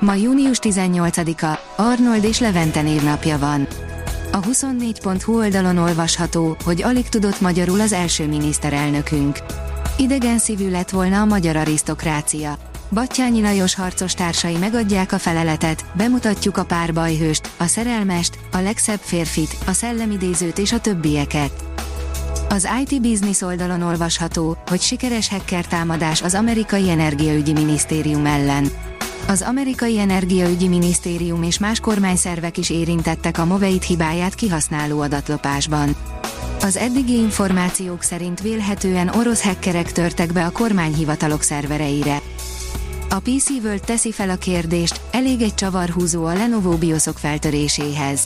Ma június 18-a, Arnold és Levente névnapja van. A 24.hu oldalon olvasható, hogy alig tudott magyarul az első miniszterelnökünk. Idegen szívű lett volna a magyar arisztokrácia. Battyányi Lajos harcos társai megadják a feleletet, bemutatjuk a párbajhőst, a szerelmest, a legszebb férfit, a szellemidézőt és a többieket. Az IT Business oldalon olvasható, hogy sikeres hacker támadás az amerikai energiaügyi minisztérium ellen. Az amerikai energiaügyi minisztérium és más kormányszervek is érintettek a Moveit hibáját kihasználó adatlopásban. Az eddigi információk szerint vélhetően orosz hackerek törtek be a kormányhivatalok szervereire. A PC World teszi fel a kérdést, elég egy csavarhúzó a Lenovo BIOSok feltöréséhez.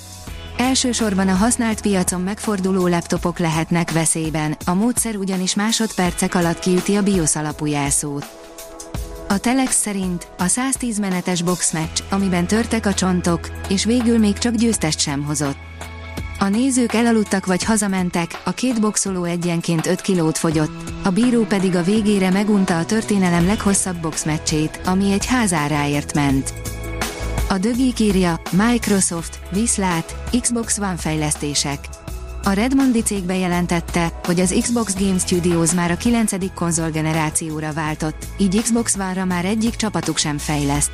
Elsősorban a használt piacon megforduló laptopok lehetnek veszélyben, a módszer ugyanis másodpercek alatt kiüti a BIOS alapú jelszót. A Telex szerint a 110 menetes boxmatch, amiben törtek a csontok, és végül még csak győztest sem hozott. A nézők elaludtak vagy hazamentek, a két boxoló egyenként 5 kilót fogyott, a bíró pedig a végére megunta a történelem leghosszabb boxmeccsét, ami egy házáráért ment. A dögik írja, Microsoft, viszlát, Xbox One fejlesztések. A Redmondi cég bejelentette, hogy az Xbox Game Studios már a 9. konzolgenerációra váltott, így Xbox One-ra már egyik csapatuk sem fejleszt.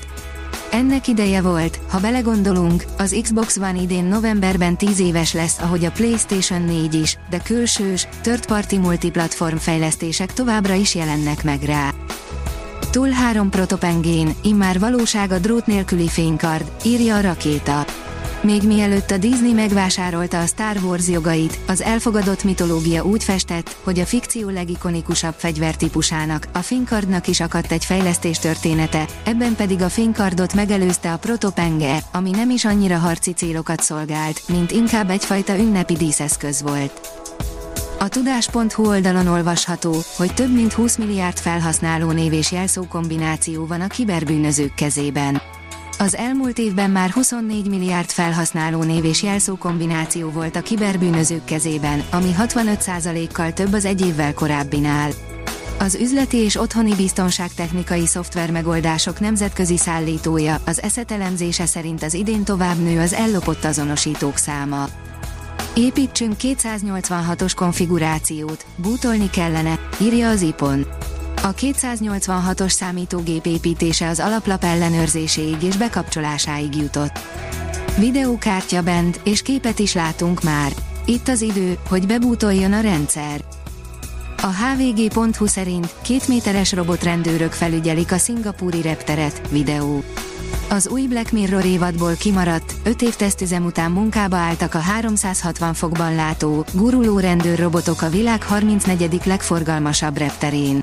Ennek ideje volt, ha belegondolunk, az Xbox One idén novemberben 10 éves lesz, ahogy a PlayStation 4 is, de külsős, third-party multiplatform fejlesztések továbbra is jelennek meg rá. Túl 3 protopengén, immár valóság a drót nélküli fénykard, írja a rakéta. Még mielőtt a Disney megvásárolta a Star Wars jogait, az elfogadott mitológia úgy festett, hogy a fikció legikonikusabb fegyvertípusának, a fénykardnak is akadt egy fejlesztés története, ebben pedig a fénykardot megelőzte a protopenge, ami nem is annyira harci célokat szolgált, mint inkább egyfajta ünnepi díszeszköz volt. A tudás.hu oldalon olvasható, hogy több mint 20 milliárd felhasználó név és jelszó kombináció van a kiberbűnözők kezében. Az elmúlt évben már 24 milliárd felhasználó név és jelszó kombináció volt a kiberbűnözők kezében, ami 65%-kal több az egy évvel korábbinál. Az üzleti és otthoni biztonságtechnikai szoftver megoldások nemzetközi szállítója, az ESZET elemzése szerint az idén tovább nő az ellopott azonosítók száma. Építsünk 286-os konfigurációt, bútolni kellene, írja az IPON. A 286-os számítógép építése az alaplap ellenőrzéséig és bekapcsolásáig jutott. Videókártya bent, és képet is látunk már. Itt az idő, hogy bebútoljon a rendszer. A hvg.hu szerint két méteres robotrendőrök felügyelik a szingapúri repteret, videó. Az új Black Mirror évadból kimaradt, 5 év tesztüzem után munkába álltak a 360 fokban látó, guruló rendőrrobotok a világ 34. legforgalmasabb repterén.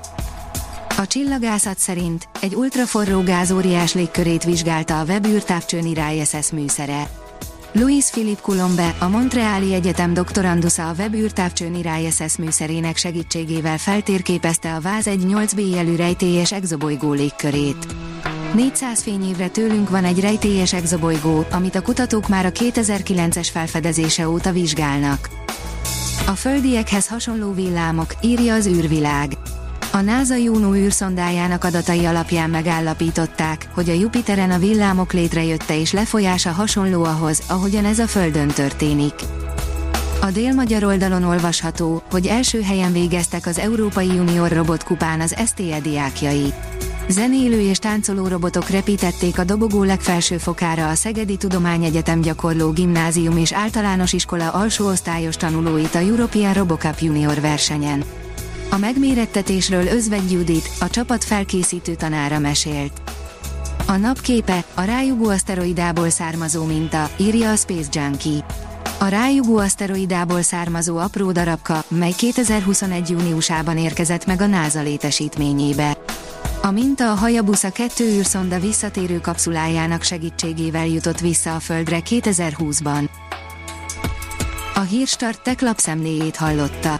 A csillagászat szerint egy ultraforró gázóriás légkörét vizsgálta a webűrtávcsőn ISS műszere. Louis Philippe Coulombe, a Montreali Egyetem doktorandusza a webűrtávcsőn ISS műszerének segítségével feltérképezte a váz egy 8B jelű rejtélyes exobolygó légkörét. 400 fényévre tőlünk van egy rejtélyes exobolygó, amit a kutatók már a 2009-es felfedezése óta vizsgálnak. A földiekhez hasonló villámok, írja az űrvilág. A NASA Juno űrszondájának adatai alapján megállapították, hogy a Jupiteren a villámok létrejötte és lefolyása hasonló ahhoz, ahogyan ez a Földön történik. A dél-magyar oldalon olvasható, hogy első helyen végeztek az Európai Junior Robotkupán az STE diákjai. Zenélő és táncoló robotok repítették a dobogó legfelső fokára a Szegedi Tudományegyetem gyakorló gimnázium és általános iskola alsó osztályos tanulóit a European Robocup Junior versenyen. A megmérettetésről Özvegy Judit, a csapat felkészítő tanára mesélt. A napképe, a rájugó aszteroidából származó minta, írja a Space Junkie. A rájugó aszteroidából származó apró darabka, mely 2021. júniusában érkezett meg a NASA létesítményébe. A minta a Hayabusa 2 űrszonda visszatérő kapszulájának segítségével jutott vissza a Földre 2020-ban. A Hírstart tech lapszemléjét hallotta.